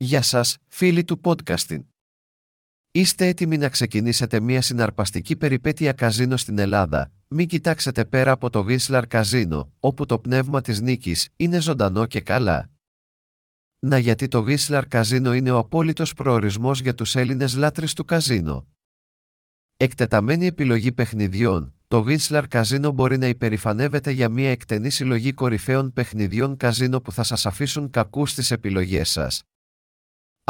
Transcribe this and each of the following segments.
Γεια σας, φίλοι του podcasting. Είστε έτοιμοι να ξεκινήσετε μια συναρπαστική περιπέτεια καζίνο στην Ελλάδα. Μην κοιτάξετε πέρα από το Whistler Καζίνο, όπου το πνεύμα της νίκης είναι ζωντανό και καλά. Να γιατί το Whistler Καζίνο είναι ο απόλυτος προορισμός για τους Έλληνες λάτρεις του καζίνο. Εκτεταμένη επιλογή παιχνιδιών, το Whistler Casino μπορεί να υπερηφανεύεται για μια εκτενή συλλογή κορυφαίων παιχνιδιών καζίνο που θα σας αφήσουν κακούς στις επιλογές σας.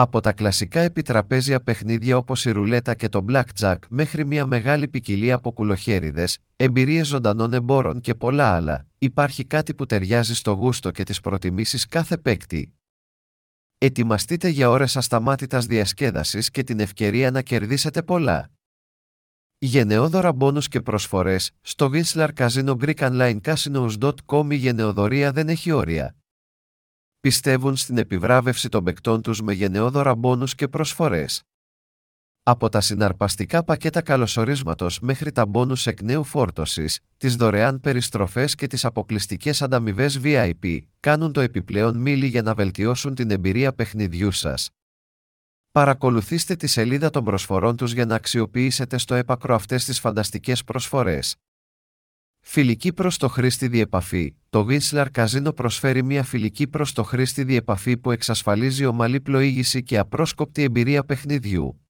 Από τα κλασικά επιτραπέζια παιχνίδια όπως η ρουλέτα και το blackjack μέχρι μια μεγάλη ποικιλία από κουλοχέριδες, εμπειρίες ζωντανών εμπόρων και πολλά άλλα, υπάρχει κάτι που ταιριάζει στο γούστο και τις προτιμήσεις κάθε παίκτη. Ετοιμαστείτε για ώρες ασταμάτητας διασκέδασης και την ευκαιρία να κερδίσετε πολλά. Γενναιόδωρα μπόνους και προσφορές στο Whistler Casino Greek Online Casinos.com η γενναιοδορία δεν έχει όρια. Πιστεύουν στην επιβράβευση των παικτών τους με γενναιόδωρα μπόνους και προσφορές. Από τα συναρπαστικά πακέτα καλωσορίσματος μέχρι τα μπόνους εκ νέου φόρτωσης, τις δωρεάν περιστροφές και τις αποκλειστικές ανταμοιβές VIP, κάνουν το επιπλέον μίλη για να βελτιώσουν την εμπειρία παιχνιδιού σας. Παρακολουθήστε τη σελίδα των προσφορών τους για να αξιοποιήσετε στο έπακρο αυτές τις φανταστικές προσφορές. Φιλική προς το χρήστη διεπαφή. Το Whistler Casino προσφέρει μια φιλική προς το χρήστη διεπαφή που εξασφαλίζει ομαλή πλοήγηση και απρόσκοπτη εμπειρία παιχνιδιού.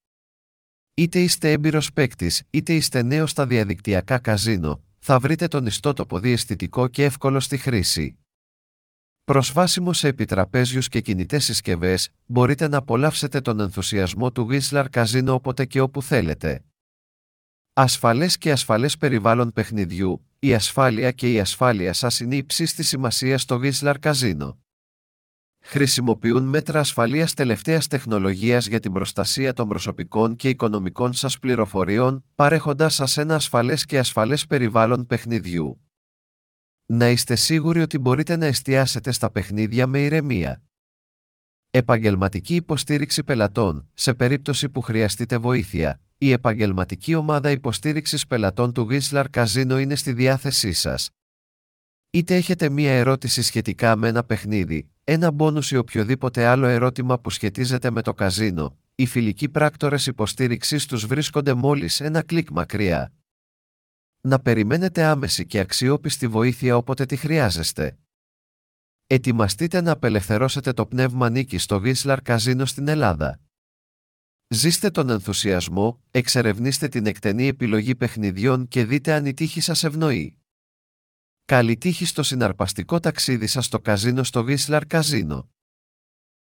Είτε είστε έμπειρος παίκτης, είτε είστε νέος στα διαδικτυακά καζίνο, θα βρείτε τον ιστότοπο διαισθητικό και εύκολο στη χρήση. Προσβάσιμο σε επιτραπέζιους και κινητές συσκευές, μπορείτε να απολαύσετε τον ενθουσιασμό του Whistler Casino όποτε και όπου θέλετε. Ασφαλές και ασφαλές περιβάλλον παιχνιδιού, η ασφάλεια και η ασφάλεια σας είναι υψίστη σημασίας στο Whistler Casino. Χρησιμοποιούν μέτρα ασφαλείας τελευταίας τεχνολογίας για την προστασία των προσωπικών και οικονομικών σας πληροφοριών, παρέχοντας σας ένα ασφαλές και ασφαλές περιβάλλον παιχνιδιού. Να είστε σίγουροι ότι μπορείτε να εστιάσετε στα παιχνίδια με ηρεμία. Επαγγελματική υποστήριξη πελατών, σε περίπτωση που χρειαστείτε βοήθεια. Η επαγγελματική ομάδα υποστήριξης πελατών του Whistler Casino είναι στη διάθεσή σας. Είτε έχετε μία ερώτηση σχετικά με ένα παιχνίδι, ένα μπόνους ή οποιοδήποτε άλλο ερώτημα που σχετίζεται με το καζίνο, οι φιλικοί πράκτορες υποστήριξής τους βρίσκονται μόλις ένα κλικ μακριά να περιμένετε άμεση και αξιόπιστη βοήθεια όποτε τη χρειάζεστε. Ετοιμαστείτε να απελευθερώσετε το πνεύμα νίκης στο Whistler Casino στην Ελλάδα. Ζήστε τον ενθουσιασμό, εξερευνήστε την εκτενή επιλογή παιχνιδιών και δείτε αν η τύχη σας ευνοεί. Καλή τύχη στο συναρπαστικό ταξίδι σας στο καζίνο στο Whistler Casino.